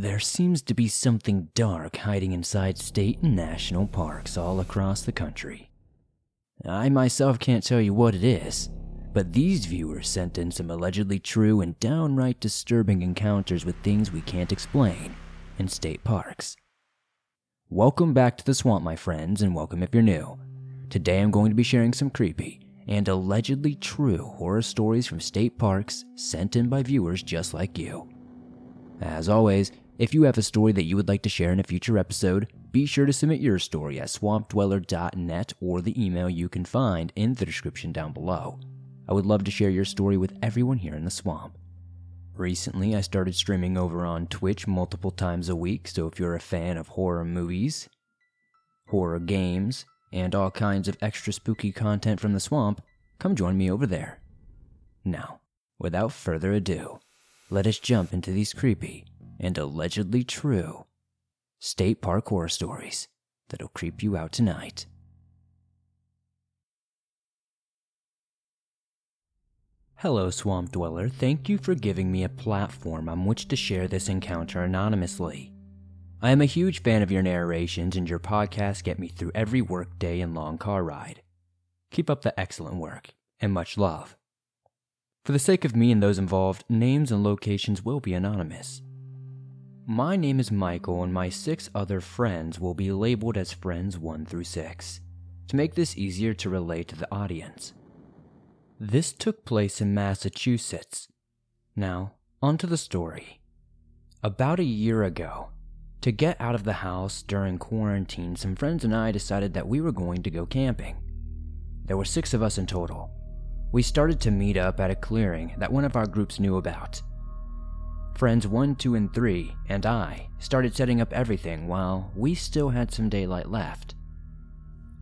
There seems to be something dark hiding inside state and national parks all across the country. I myself can't tell you what it is, but these viewers sent in some allegedly true and downright disturbing encounters with things we can't explain in state parks. Welcome back to the swamp, my friends, and welcome if you're new. Today I'm going to be sharing some creepy and allegedly true horror stories from state parks sent in by viewers just like you. As always, if you have a story that you would like to share in a future episode, be sure to submit your story at swampdweller.net or the email you can find in the description down below. I would love to share your story with everyone here in the swamp. Recently, I started streaming over on Twitch multiple times a week, so if you're a fan of horror movies, horror games, and all kinds of extra spooky content from the swamp, come join me over there. Now, without further ado, let us jump into these creepy and allegedly true state park horror stories that'll creep you out tonight. Hello, Swamp Dweller. Thank you for giving me a platform on which to share this encounter anonymously. I am a huge fan of your narrations, and your podcasts get me through every workday and long car ride. Keep up the excellent work, and much love. For the sake of me and those involved, names and locations will be anonymous. My name is Michael, and my six other friends will be labeled as friends 1 through 6, to make this easier to relate to the audience. This took place in Massachusetts. Now, onto the story. About a year ago, to get out of the house during quarantine, some friends and I decided that we were going to go camping. There were six of us in total. We started to meet up at a clearing that one of our groups knew about. Friends 1, 2, and 3 and I started setting up everything while we still had some daylight left.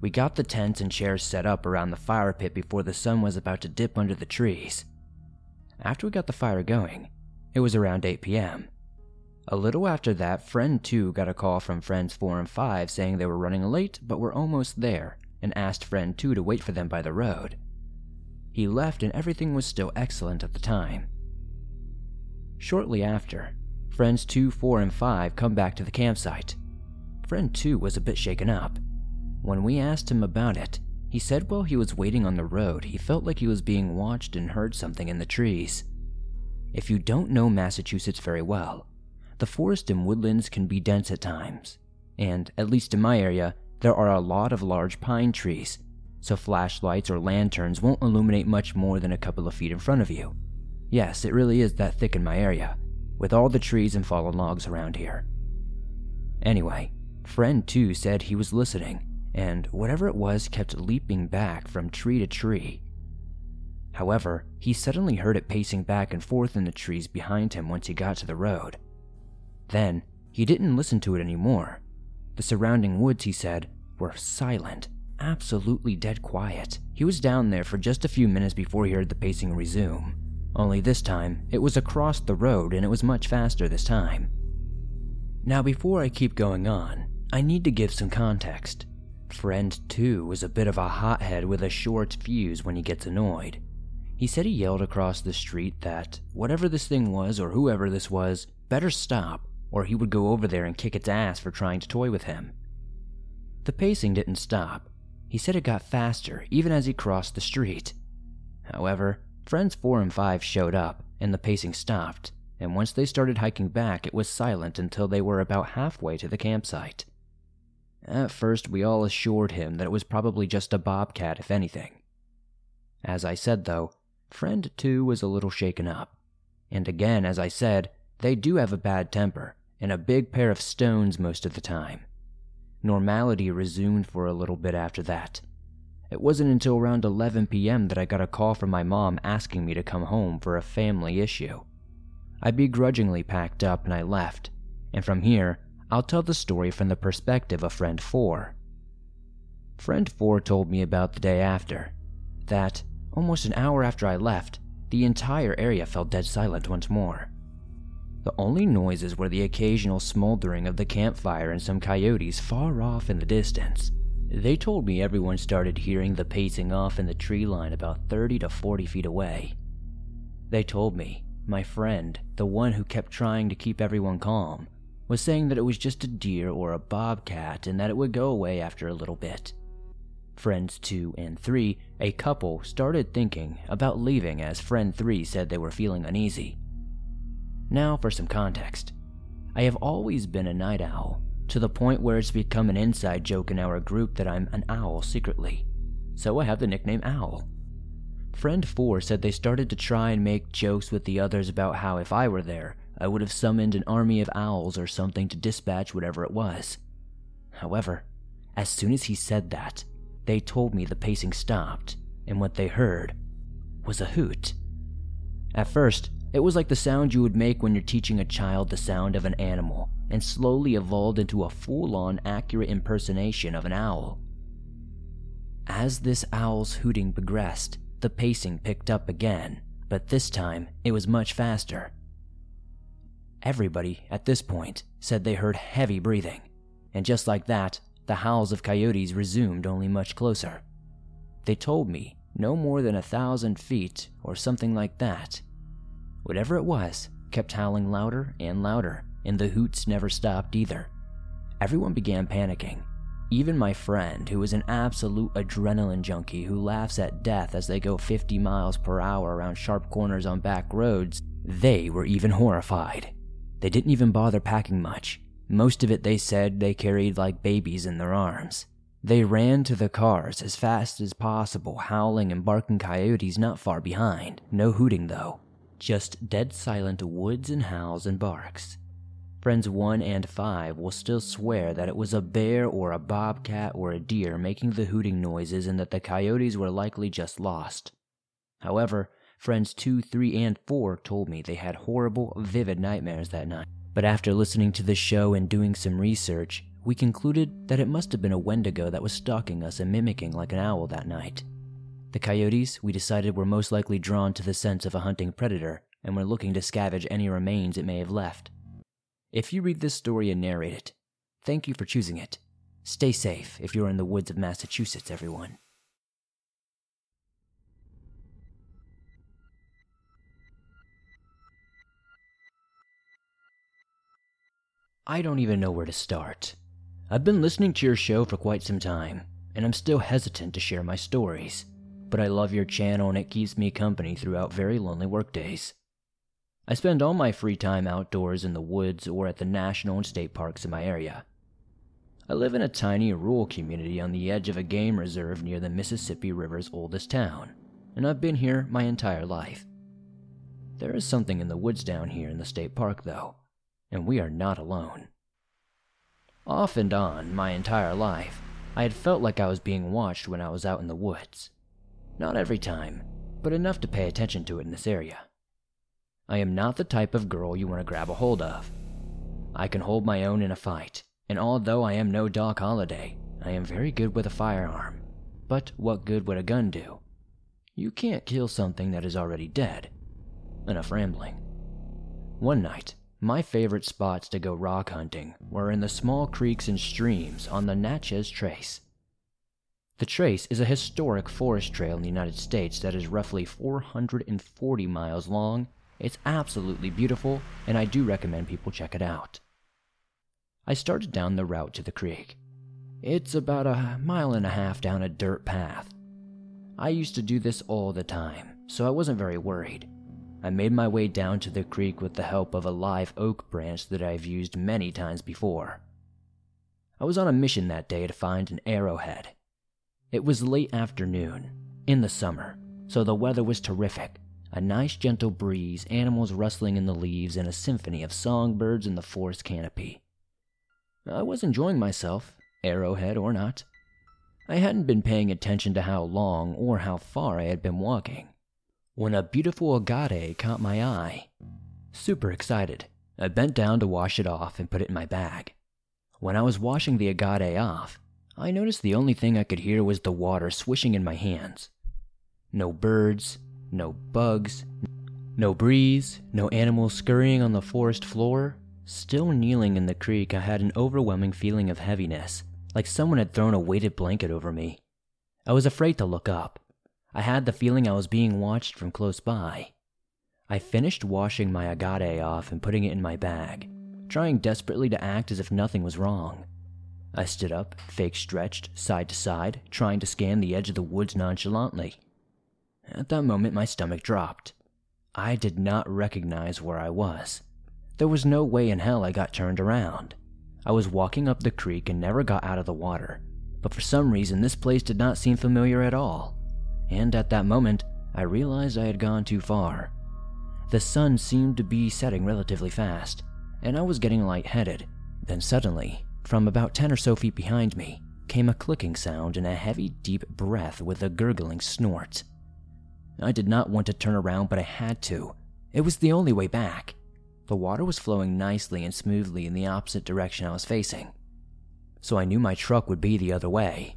We got the tents and chairs set up around the fire pit before the sun was about to dip under the trees. After we got the fire going, it was around 8 p.m. A little after that, friend 2 got a call from friends 4 and 5 saying they were running late but were almost there and asked friend 2 to wait for them by the road. He left and everything was still excellent at the time. Shortly after, friends 2, 4, and 5 come back to the campsite. Friend 2 was a bit shaken up when we asked him about it, he said while he was waiting on the road, he felt like he was being watched and heard something in the trees. If you don't know Massachusetts very well, the forest and woodlands can be dense at times, and, at least in my area, there are a lot of large pine trees, so flashlights or lanterns won't illuminate much more than a couple of feet in front of you. Yes, it really is that thick in my area, with all the trees and fallen logs around here. Anyway, friend 2 said he was listening and whatever it was kept leaping back from tree to tree. However, he suddenly heard it pacing back and forth in the trees behind him once he got to the road. Then, he didn't listen to it anymore. The surrounding woods, he said, were silent, absolutely dead quiet. He was down there for just a few minutes before he heard the pacing resume. Only this time, it was across the road and it was much faster this time. Now, before I keep going on, I need to give some context. Friend 2 was a bit of a hothead with a short fuse when he gets annoyed. He said he yelled across the street that whatever this thing was or whoever this was, better stop, or he would go over there and kick its ass for trying to toy with him. The pacing didn't stop. He said it got faster even as he crossed the street. However, friends 4 and 5 showed up, and the pacing stopped, and once they started hiking back, it was silent until they were about halfway to the campsite. At first, we all assured him that it was probably just a bobcat, if anything. As I said, though, friend 2 was a little shaken up. And again, as I said, they do have a bad temper and a big pair of stones most of the time. Normality resumed for a little bit after that. It wasn't until around 11 p.m. that I got a call from my mom asking me to come home for a family issue. I begrudgingly packed up and I left, and from here, I'll tell the story from the perspective of friend 4. Friend 4 told me about the day after, that almost an hour after I left, the entire area fell dead silent once more. The only noises were the occasional smoldering of the campfire and some coyotes far off in the distance. They told me everyone started hearing the pacing off in the tree line about 30 to 40 feet away. They told me, my friend, the one who kept trying to keep everyone calm, was saying that it was just a deer or a bobcat and that it would go away after a little bit. Friends 2 and 3, a couple, started thinking about leaving as friend 3 said they were feeling uneasy. Now, for some context. I have always been a night owl, to the point where it's become an inside joke in our group that I'm an owl secretly, so I have the nickname Owl. Friend 4 said they started to try and make jokes with the others about how if I were there, I would have summoned an army of owls or something to dispatch whatever it was. However, as soon as he said that, they told me the pacing stopped, and what they heard was a hoot. At first, it was like the sound you would make when you're teaching a child the sound of an animal, and slowly evolved into a full on accurate impersonation of an owl. As this owl's hooting progressed, the pacing picked up again, but this time it was much faster. Everybody, at this point, said they heard heavy breathing, and just like that, the howls of coyotes resumed only much closer. They told me no more than a thousand feet or something like that. Whatever it was kept howling louder and louder, and the hoots never stopped either. Everyone began panicking. Even my friend, who is an absolute adrenaline junkie who laughs at death as they go 50 miles per hour around sharp corners on back roads, they were even horrified. They didn't even bother packing much. Most of it they said they carried like babies in their arms. They ran to the cars as fast as possible, howling and barking coyotes not far behind. No hooting though. Just dead silent woods and howls and barks. Friends 1 and 5 will still swear that it was a bear or a bobcat or a deer making the hooting noises and that the coyotes were likely just lost. However, Friends 2, 3, and 4 told me they had horrible, vivid nightmares that night. But after listening to the show and doing some research, we concluded that it must have been a wendigo that was stalking us and mimicking like an owl that night. The coyotes, we decided, were most likely drawn to the sense of a hunting predator and were looking to scavenge any remains it may have left. If you read this story and narrate it, thank you for choosing it. Stay safe if you're in the woods of Massachusetts, everyone. I don't even know where to start. I've been listening to your show for quite some time, and I'm still hesitant to share my stories, but I love your channel and it keeps me company throughout very lonely workdays. I spend all my free time outdoors in the woods or at the national and state parks in my area. I live in a tiny rural community on the edge of a game reserve near the Mississippi River's oldest town, and I've been here my entire life. There is something in the woods down here in the state park, though, and we are not alone. Off and on, my entire life, I had felt like I was being watched when I was out in the woods. Not every time, but enough to pay attention to it in this area. I am not the type of girl you want to grab a hold of. I can hold my own in a fight, and although I am no Doc Holliday, I am very good with a firearm. But what good would a gun do? You can't kill something that is already dead. Enough rambling. One night, my favorite spots to go rock hunting were in the small creeks and streams on the Natchez Trace. The Trace is a historic forest trail in the United States that is roughly 440 miles long. It's absolutely beautiful, and I do recommend people check it out. I started down the route to the creek. It's about a mile and a half down a dirt path. I used to do this all the time, so I wasn't very worried. I made my way down to the creek with the help of a live oak branch that I've used many times before. I was on a mission that day to find an arrowhead. It was late afternoon, in the summer, so the weather was terrific. A nice gentle breeze, animals rustling in the leaves, and a symphony of songbirds in the forest canopy. I was enjoying myself, arrowhead or not. I hadn't been paying attention to how long or how far I had been walking when a beautiful agate caught my eye. Super excited, I bent down to wash it off and put it in my bag. When I was washing the agate off, I noticed the only thing I could hear was the water swishing in my hands. No birds, no bugs, no breeze, no animals scurrying on the forest floor. Still kneeling in the creek, I had an overwhelming feeling of heaviness, like someone had thrown a weighted blanket over me. I was afraid to look up, I had the feeling I was being watched from close by. I finished washing my agate off and putting it in my bag, trying desperately to act as if nothing was wrong. I stood up, fake stretched, side to side, trying to scan the edge of the woods nonchalantly. At that moment, my stomach dropped. I did not recognize where I was. There was no way in hell I got turned around. I was walking up the creek and never got out of the water, but for some reason, this place did not seem familiar at all. And at that moment, I realized I had gone too far. The sun seemed to be setting relatively fast, and I was getting lightheaded. Then suddenly, from about 10 or so feet behind me, came a clicking sound and a heavy, deep breath with a gurgling snort. I did not want to turn around, but I had to. It was the only way back. The water was flowing nicely and smoothly in the opposite direction I was facing, so I knew my truck would be the other way.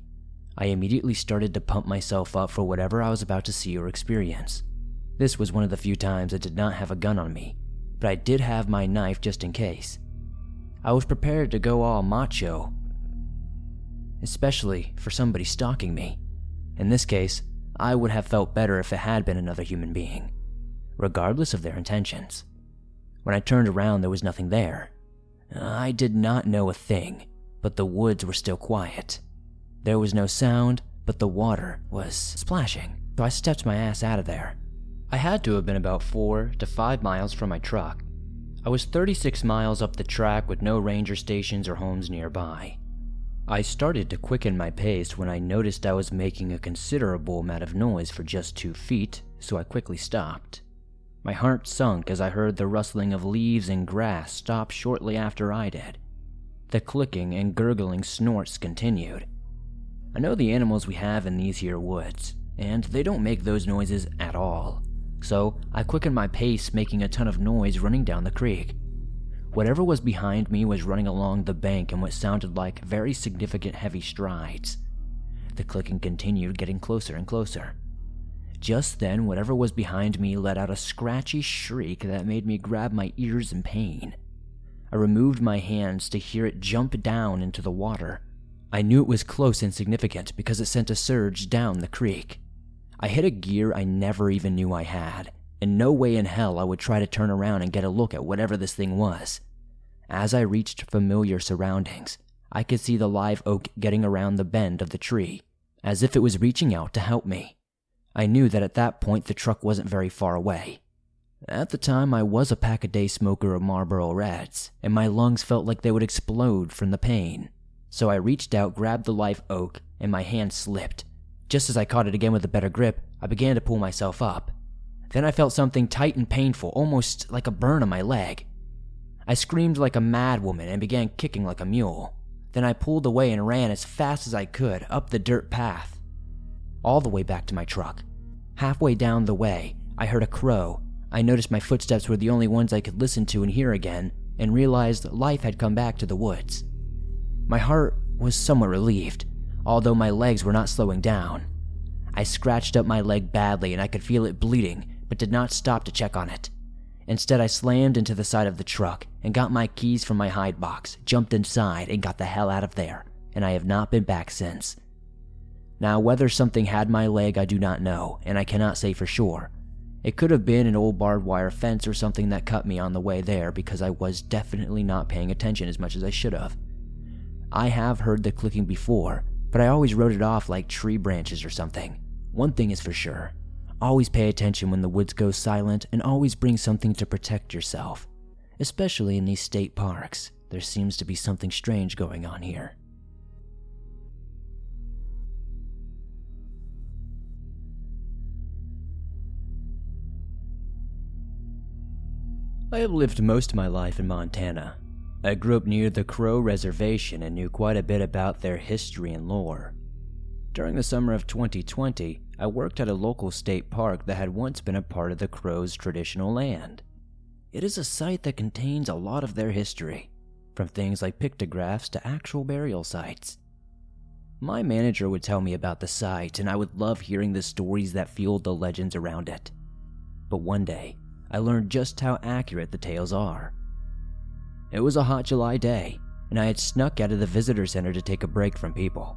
I immediately started to pump myself up for whatever I was about to see or experience. This was one of the few times I did not have a gun on me, but I did have my knife just in case. I was prepared to go all macho, especially for somebody stalking me. In this case, I would have felt better if it had been another human being, regardless of their intentions. When I turned around, there was nothing there. I did not know a thing, but the woods were still quiet. There was no sound, but the water was splashing, so I stepped my ass out of there. I had to have been about four to five miles from my truck. I was 36 miles up the track with no ranger stations or homes nearby. I started to quicken my pace when I noticed I was making a considerable amount of noise for just two feet, so I quickly stopped. My heart sunk as I heard the rustling of leaves and grass stop shortly after I did. The clicking and gurgling snorts continued. I know the animals we have in these here woods, and they don't make those noises at all. So I quickened my pace, making a ton of noise running down the creek. Whatever was behind me was running along the bank in what sounded like very significant heavy strides. The clicking continued, getting closer and closer. Just then, whatever was behind me let out a scratchy shriek that made me grab my ears in pain. I removed my hands to hear it jump down into the water. I knew it was close and significant because it sent a surge down the creek. I hit a gear I never even knew I had, and no way in hell I would try to turn around and get a look at whatever this thing was. As I reached familiar surroundings, I could see the live oak getting around the bend of the tree, as if it was reaching out to help me. I knew that at that point the truck wasn't very far away. At the time, I was a pack a day smoker of Marlboro Reds, and my lungs felt like they would explode from the pain. So I reached out, grabbed the live oak, and my hand slipped. Just as I caught it again with a better grip, I began to pull myself up. Then I felt something tight and painful, almost like a burn on my leg. I screamed like a madwoman and began kicking like a mule. Then I pulled away and ran as fast as I could up the dirt path all the way back to my truck. Halfway down the way, I heard a crow. I noticed my footsteps were the only ones I could listen to and hear again, and realized life had come back to the woods. My heart was somewhat relieved, although my legs were not slowing down. I scratched up my leg badly and I could feel it bleeding, but did not stop to check on it. Instead, I slammed into the side of the truck and got my keys from my hide box, jumped inside, and got the hell out of there, and I have not been back since. Now, whether something had my leg, I do not know, and I cannot say for sure. It could have been an old barbed wire fence or something that cut me on the way there because I was definitely not paying attention as much as I should have. I have heard the clicking before, but I always wrote it off like tree branches or something. One thing is for sure always pay attention when the woods go silent and always bring something to protect yourself. Especially in these state parks, there seems to be something strange going on here. I have lived most of my life in Montana. I grew up near the Crow Reservation and knew quite a bit about their history and lore. During the summer of 2020, I worked at a local state park that had once been a part of the Crows' traditional land. It is a site that contains a lot of their history, from things like pictographs to actual burial sites. My manager would tell me about the site, and I would love hearing the stories that fueled the legends around it. But one day, I learned just how accurate the tales are. It was a hot July day, and I had snuck out of the visitor center to take a break from people.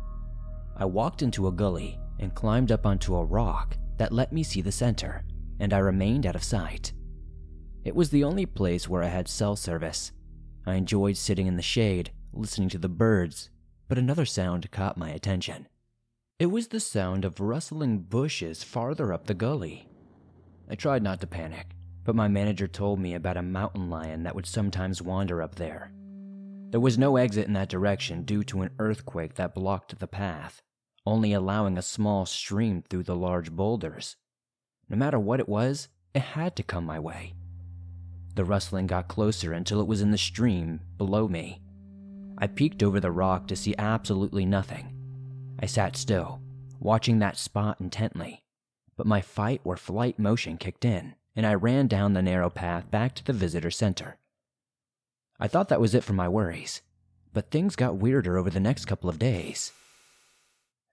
I walked into a gully and climbed up onto a rock that let me see the center, and I remained out of sight. It was the only place where I had cell service. I enjoyed sitting in the shade, listening to the birds, but another sound caught my attention. It was the sound of rustling bushes farther up the gully. I tried not to panic, but my manager told me about a mountain lion that would sometimes wander up there. There was no exit in that direction due to an earthquake that blocked the path, only allowing a small stream through the large boulders. No matter what it was, it had to come my way. The rustling got closer until it was in the stream below me. I peeked over the rock to see absolutely nothing. I sat still, watching that spot intently, but my fight or flight motion kicked in, and I ran down the narrow path back to the visitor center. I thought that was it for my worries, but things got weirder over the next couple of days.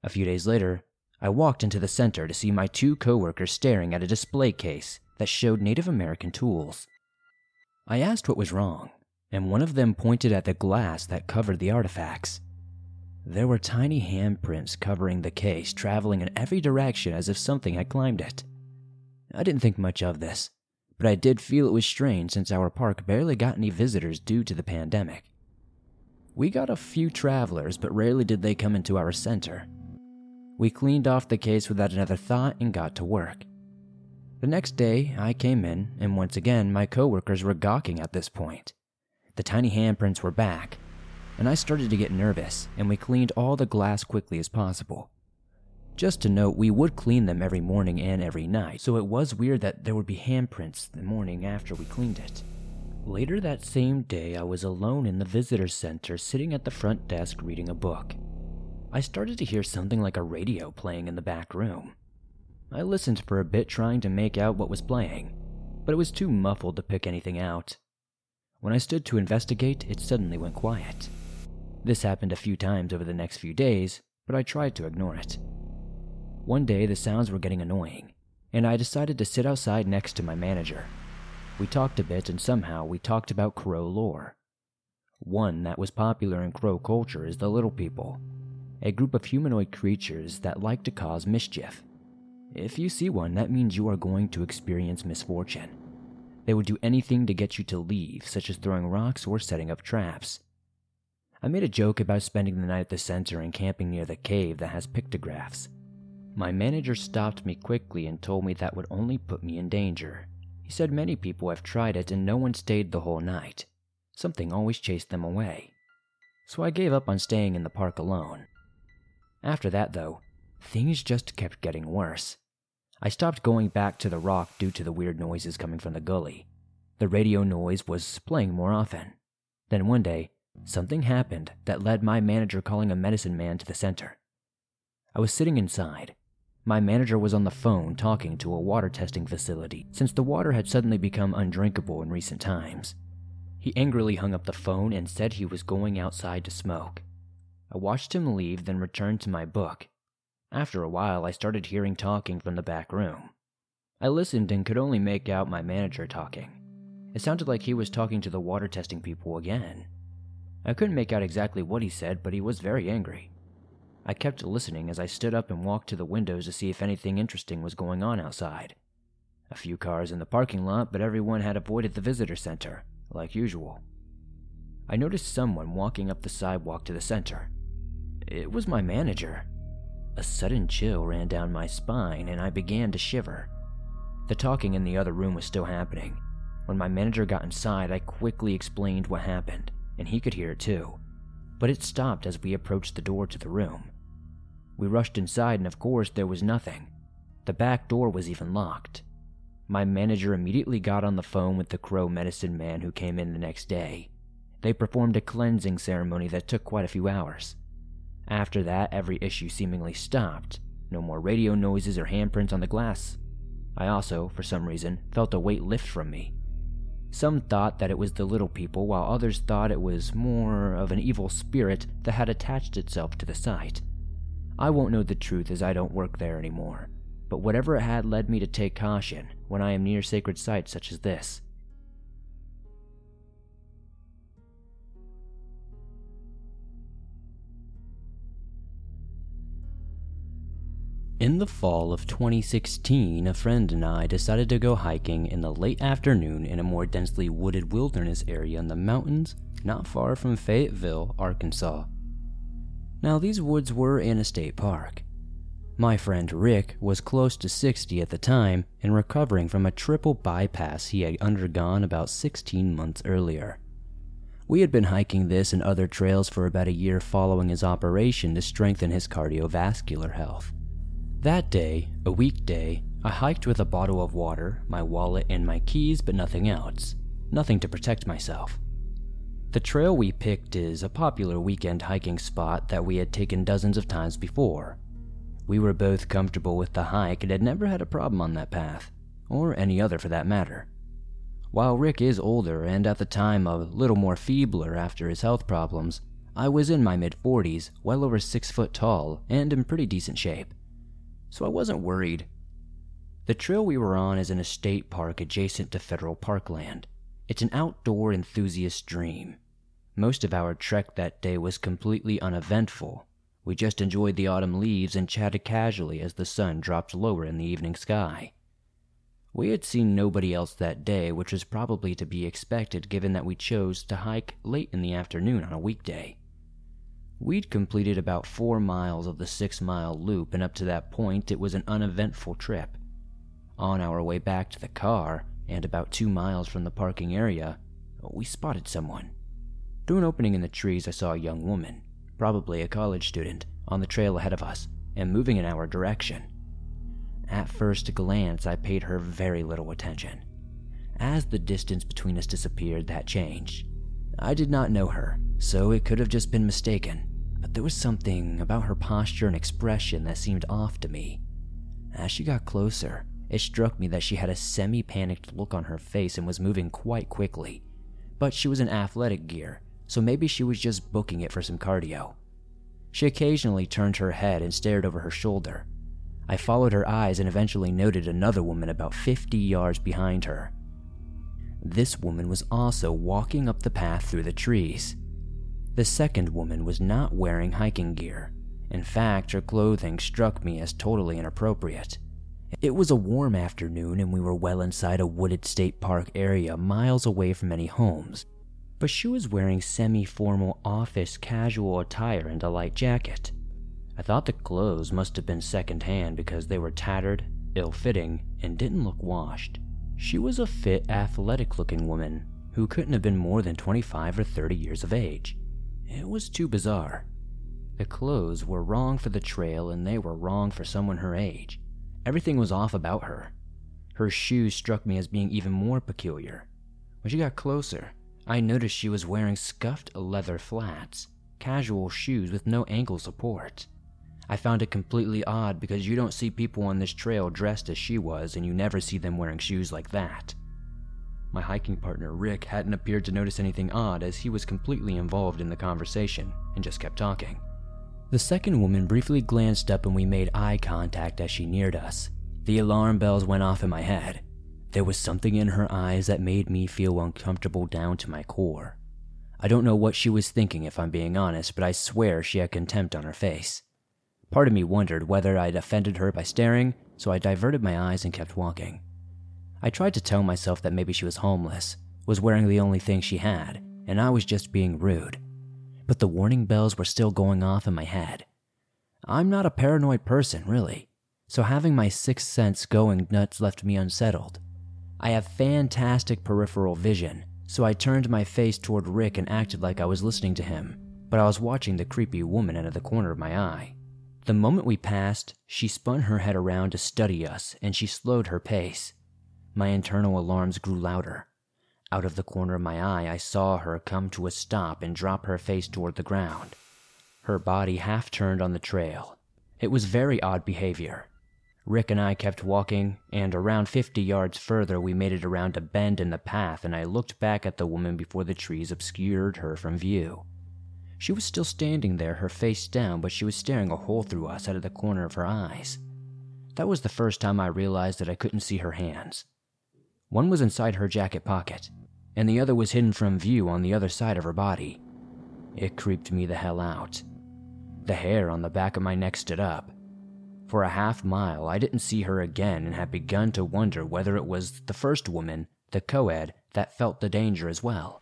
A few days later, I walked into the center to see my two coworkers staring at a display case that showed Native American tools. I asked what was wrong, and one of them pointed at the glass that covered the artifacts. There were tiny handprints covering the case, traveling in every direction as if something had climbed it. I didn't think much of this, but I did feel it was strange since our park barely got any visitors due to the pandemic. We got a few travelers, but rarely did they come into our center. We cleaned off the case without another thought and got to work. The next day, I came in, and once again, my coworkers were gawking at this point. The tiny handprints were back, and I started to get nervous, and we cleaned all the glass quickly as possible. Just to note, we would clean them every morning and every night, so it was weird that there would be handprints the morning after we cleaned it. Later that same day, I was alone in the visitor center sitting at the front desk reading a book. I started to hear something like a radio playing in the back room. I listened for a bit trying to make out what was playing, but it was too muffled to pick anything out. When I stood to investigate, it suddenly went quiet. This happened a few times over the next few days, but I tried to ignore it. One day, the sounds were getting annoying, and I decided to sit outside next to my manager. We talked a bit, and somehow we talked about Crow lore. One that was popular in Crow culture is the Little People, a group of humanoid creatures that like to cause mischief. If you see one, that means you are going to experience misfortune. They would do anything to get you to leave, such as throwing rocks or setting up traps. I made a joke about spending the night at the center and camping near the cave that has pictographs. My manager stopped me quickly and told me that would only put me in danger. He said many people have tried it and no one stayed the whole night. Something always chased them away. So I gave up on staying in the park alone. After that, though, things just kept getting worse. I stopped going back to the rock due to the weird noises coming from the gully. The radio noise was playing more often. Then one day, something happened that led my manager calling a medicine man to the center. I was sitting inside. My manager was on the phone talking to a water testing facility since the water had suddenly become undrinkable in recent times. He angrily hung up the phone and said he was going outside to smoke. I watched him leave, then returned to my book. After a while, I started hearing talking from the back room. I listened and could only make out my manager talking. It sounded like he was talking to the water testing people again. I couldn't make out exactly what he said, but he was very angry. I kept listening as I stood up and walked to the windows to see if anything interesting was going on outside. A few cars in the parking lot, but everyone had avoided the visitor center, like usual. I noticed someone walking up the sidewalk to the center. It was my manager. A sudden chill ran down my spine and I began to shiver. The talking in the other room was still happening. When my manager got inside, I quickly explained what happened, and he could hear it too. But it stopped as we approached the door to the room. We rushed inside, and of course, there was nothing. The back door was even locked. My manager immediately got on the phone with the crow medicine man who came in the next day. They performed a cleansing ceremony that took quite a few hours. After that, every issue seemingly stopped. No more radio noises or handprints on the glass. I also, for some reason, felt a weight lift from me. Some thought that it was the little people, while others thought it was more of an evil spirit that had attached itself to the site. I won't know the truth as I don't work there anymore, but whatever it had led me to take caution when I am near sacred sites such as this. In the fall of 2016, a friend and I decided to go hiking in the late afternoon in a more densely wooded wilderness area in the mountains not far from Fayetteville, Arkansas. Now, these woods were in a state park. My friend Rick was close to 60 at the time and recovering from a triple bypass he had undergone about 16 months earlier. We had been hiking this and other trails for about a year following his operation to strengthen his cardiovascular health. That day, a weekday, I hiked with a bottle of water, my wallet, and my keys, but nothing else. Nothing to protect myself. The trail we picked is a popular weekend hiking spot that we had taken dozens of times before. We were both comfortable with the hike and had never had a problem on that path, or any other for that matter. While Rick is older and at the time a little more feebler after his health problems, I was in my mid 40s, well over 6 foot tall, and in pretty decent shape. So I wasn't worried the trail we were on is in a state park adjacent to federal parkland. It's an outdoor enthusiast's dream. Most of our trek that day was completely uneventful. We just enjoyed the autumn leaves and chatted casually as the sun dropped lower in the evening sky. We had seen nobody else that day, which was probably to be expected given that we chose to hike late in the afternoon on a weekday. We'd completed about four miles of the six mile loop, and up to that point, it was an uneventful trip. On our way back to the car, and about two miles from the parking area, we spotted someone. Through an opening in the trees, I saw a young woman, probably a college student, on the trail ahead of us and moving in our direction. At first glance, I paid her very little attention. As the distance between us disappeared, that changed. I did not know her, so it could have just been mistaken, but there was something about her posture and expression that seemed off to me. As she got closer, it struck me that she had a semi panicked look on her face and was moving quite quickly. But she was in athletic gear, so maybe she was just booking it for some cardio. She occasionally turned her head and stared over her shoulder. I followed her eyes and eventually noted another woman about 50 yards behind her. This woman was also walking up the path through the trees. The second woman was not wearing hiking gear. In fact, her clothing struck me as totally inappropriate. It was a warm afternoon and we were well inside a wooded state park area miles away from any homes. But she was wearing semi formal office casual attire and a light jacket. I thought the clothes must have been second hand because they were tattered, ill fitting, and didn't look washed. She was a fit, athletic looking woman who couldn't have been more than 25 or 30 years of age. It was too bizarre. The clothes were wrong for the trail and they were wrong for someone her age. Everything was off about her. Her shoes struck me as being even more peculiar. When she got closer, I noticed she was wearing scuffed leather flats, casual shoes with no ankle support. I found it completely odd because you don't see people on this trail dressed as she was, and you never see them wearing shoes like that. My hiking partner, Rick, hadn't appeared to notice anything odd as he was completely involved in the conversation and just kept talking. The second woman briefly glanced up and we made eye contact as she neared us. The alarm bells went off in my head. There was something in her eyes that made me feel uncomfortable down to my core. I don't know what she was thinking if I'm being honest, but I swear she had contempt on her face. Part of me wondered whether I'd offended her by staring, so I diverted my eyes and kept walking. I tried to tell myself that maybe she was homeless, was wearing the only thing she had, and I was just being rude but the warning bells were still going off in my head. I'm not a paranoid person, really, so having my sixth sense going nuts left me unsettled. I have fantastic peripheral vision, so I turned my face toward Rick and acted like I was listening to him, but I was watching the creepy woman out of the corner of my eye. The moment we passed, she spun her head around to study us and she slowed her pace. My internal alarms grew louder. Out of the corner of my eye, I saw her come to a stop and drop her face toward the ground. Her body half turned on the trail. It was very odd behavior. Rick and I kept walking, and around 50 yards further, we made it around a bend in the path, and I looked back at the woman before the trees obscured her from view. She was still standing there, her face down, but she was staring a hole through us out of the corner of her eyes. That was the first time I realized that I couldn't see her hands. One was inside her jacket pocket, and the other was hidden from view on the other side of her body. It creeped me the hell out. The hair on the back of my neck stood up. For a half mile, I didn't see her again and had begun to wonder whether it was the first woman, the co ed, that felt the danger as well.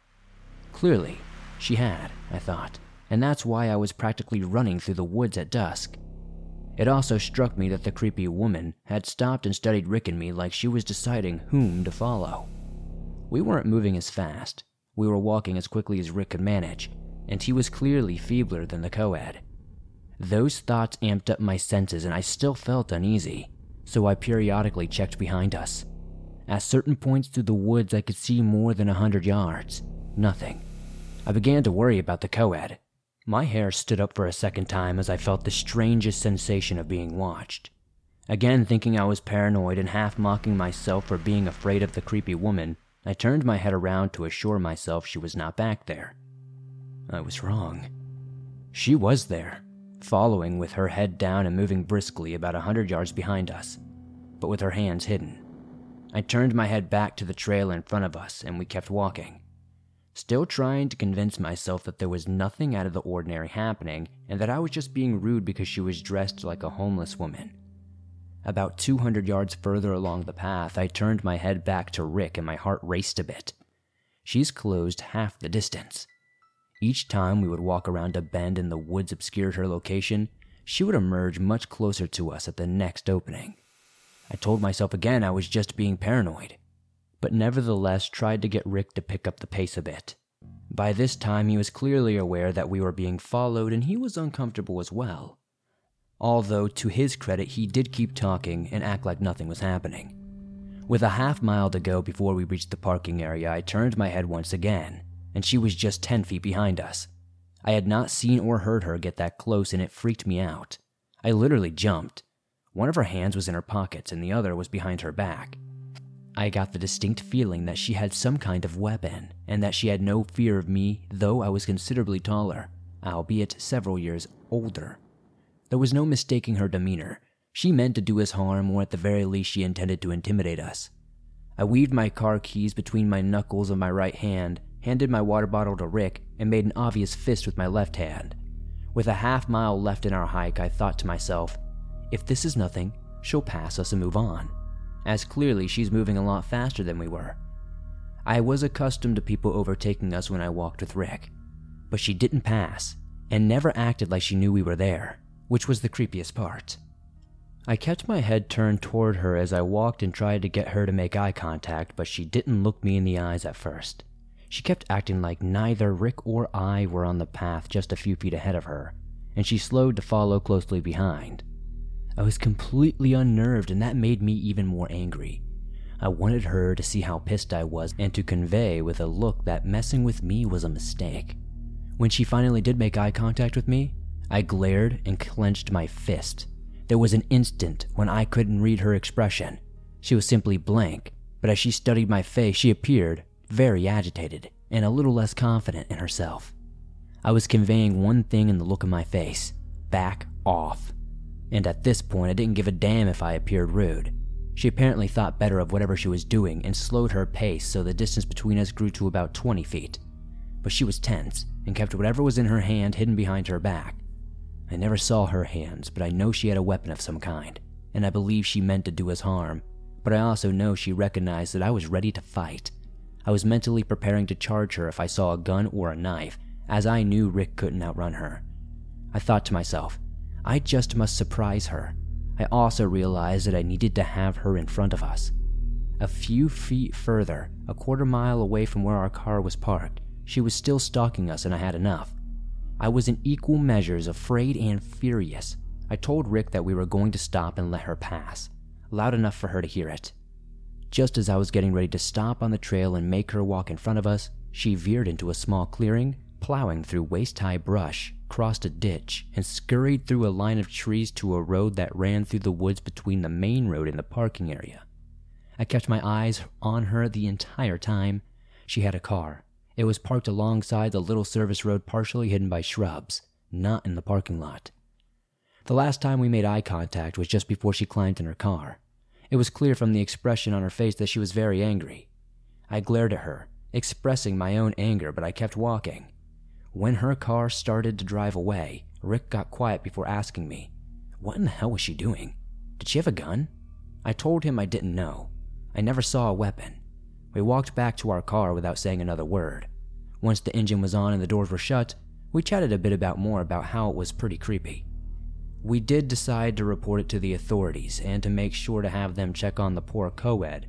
Clearly, She had, I thought, and that's why I was practically running through the woods at dusk. It also struck me that the creepy woman had stopped and studied Rick and me like she was deciding whom to follow. We weren't moving as fast. We were walking as quickly as Rick could manage, and he was clearly feebler than the co-ed. Those thoughts amped up my senses and I still felt uneasy, so I periodically checked behind us. At certain points through the woods, I could see more than a hundred yards. Nothing. I began to worry about the co-ed. My hair stood up for a second time as I felt the strangest sensation of being watched. Again, thinking I was paranoid and half mocking myself for being afraid of the creepy woman, I turned my head around to assure myself she was not back there. I was wrong. She was there, following with her head down and moving briskly about a hundred yards behind us, but with her hands hidden. I turned my head back to the trail in front of us and we kept walking, still trying to convince myself that there was nothing out of the ordinary happening and that I was just being rude because she was dressed like a homeless woman. About 200 yards further along the path, I turned my head back to Rick and my heart raced a bit. She's closed half the distance. Each time we would walk around a bend and the woods obscured her location, she would emerge much closer to us at the next opening. I told myself again I was just being paranoid, but nevertheless tried to get Rick to pick up the pace a bit. By this time, he was clearly aware that we were being followed and he was uncomfortable as well. Although, to his credit, he did keep talking and act like nothing was happening. With a half mile to go before we reached the parking area, I turned my head once again, and she was just 10 feet behind us. I had not seen or heard her get that close, and it freaked me out. I literally jumped. One of her hands was in her pockets, and the other was behind her back. I got the distinct feeling that she had some kind of weapon, and that she had no fear of me, though I was considerably taller, albeit several years older. There was no mistaking her demeanor. She meant to do us harm, or at the very least, she intended to intimidate us. I weaved my car keys between my knuckles of my right hand, handed my water bottle to Rick, and made an obvious fist with my left hand. With a half mile left in our hike, I thought to myself, if this is nothing, she'll pass us and move on, as clearly she's moving a lot faster than we were. I was accustomed to people overtaking us when I walked with Rick, but she didn't pass and never acted like she knew we were there, which was the creepiest part. I kept my head turned toward her as I walked and tried to get her to make eye contact, but she didn't look me in the eyes at first. She kept acting like neither Rick or I were on the path just a few feet ahead of her, and she slowed to follow closely behind. I was completely unnerved, and that made me even more angry. I wanted her to see how pissed I was and to convey with a look that messing with me was a mistake. When she finally did make eye contact with me, I glared and clenched my fist. There was an instant when I couldn't read her expression. She was simply blank, but as she studied my face, she appeared very agitated and a little less confident in herself. I was conveying one thing in the look of my face back off. And at this point, I didn't give a damn if I appeared rude. She apparently thought better of whatever she was doing and slowed her pace so the distance between us grew to about 20 feet. But she was tense and kept whatever was in her hand hidden behind her back. I never saw her hands, but I know she had a weapon of some kind, and I believe she meant to do us harm. But I also know she recognized that I was ready to fight. I was mentally preparing to charge her if I saw a gun or a knife, as I knew Rick couldn't outrun her. I thought to myself, I just must surprise her. I also realized that I needed to have her in front of us. A few feet further, a quarter mile away from where our car was parked, she was still stalking us and I had enough. I was in equal measures afraid and furious. I told Rick that we were going to stop and let her pass, loud enough for her to hear it. Just as I was getting ready to stop on the trail and make her walk in front of us, she veered into a small clearing, plowing through waist high brush, crossed a ditch, and scurried through a line of trees to a road that ran through the woods between the main road and the parking area. I kept my eyes on her the entire time. She had a car. It was parked alongside the little service road, partially hidden by shrubs, not in the parking lot. The last time we made eye contact was just before she climbed in her car. It was clear from the expression on her face that she was very angry. I glared at her, expressing my own anger, but I kept walking. When her car started to drive away, Rick got quiet before asking me, What in the hell was she doing? Did she have a gun? I told him I didn't know. I never saw a weapon. We walked back to our car without saying another word. Once the engine was on and the doors were shut, we chatted a bit about more about how it was pretty creepy. We did decide to report it to the authorities and to make sure to have them check on the poor co-ed.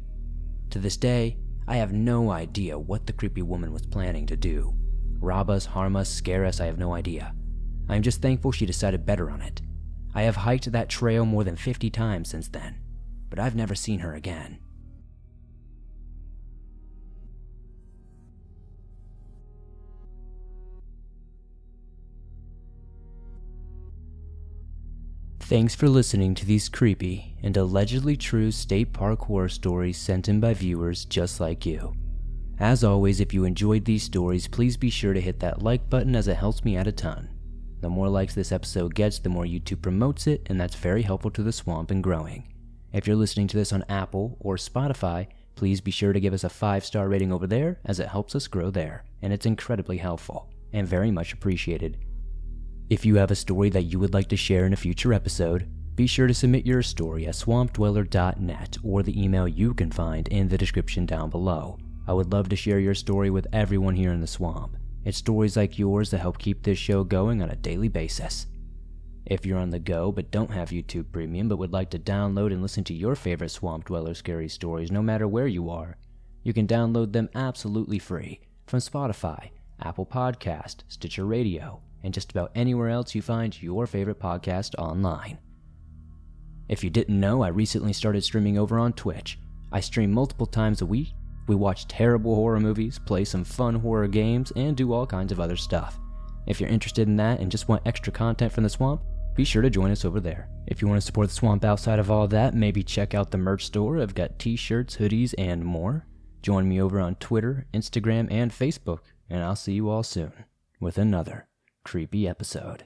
To this day, I have no idea what the creepy woman was planning to do. Rob us, harm us, scare us, I have no idea. I am just thankful she decided better on it. I have hiked that trail more than 50 times since then, but I've never seen her again. Thanks for listening to these creepy and allegedly true state park horror stories sent in by viewers just like you. As always, if you enjoyed these stories, please be sure to hit that like button as it helps me out a ton. The more likes this episode gets, the more YouTube promotes it, and that's very helpful to the swamp and growing. If you're listening to this on Apple or Spotify, please be sure to give us a 5 star rating over there as it helps us grow there, and it's incredibly helpful and very much appreciated. If you have a story that you would like to share in a future episode, be sure to submit your story at swampdweller.net or the email you can find in the description down below. I would love to share your story with everyone here in the swamp. It's stories like yours that help keep this show going on a daily basis. If you're on the go but don't have YouTube Premium but would like to download and listen to your favorite Swamp Dweller scary stories no matter where you are, you can download them absolutely free from Spotify, Apple Podcast, Stitcher Radio, and just about anywhere else you find your favorite podcast online. If you didn't know, I recently started streaming over on Twitch. I stream multiple times a week. We watch terrible horror movies, play some fun horror games, and do all kinds of other stuff. If you're interested in that and just want extra content from the swamp, be sure to join us over there. If you want to support the swamp outside of all that, maybe check out the merch store. I've got t shirts, hoodies, and more. Join me over on Twitter, Instagram, and Facebook, and I'll see you all soon with another creepy episode.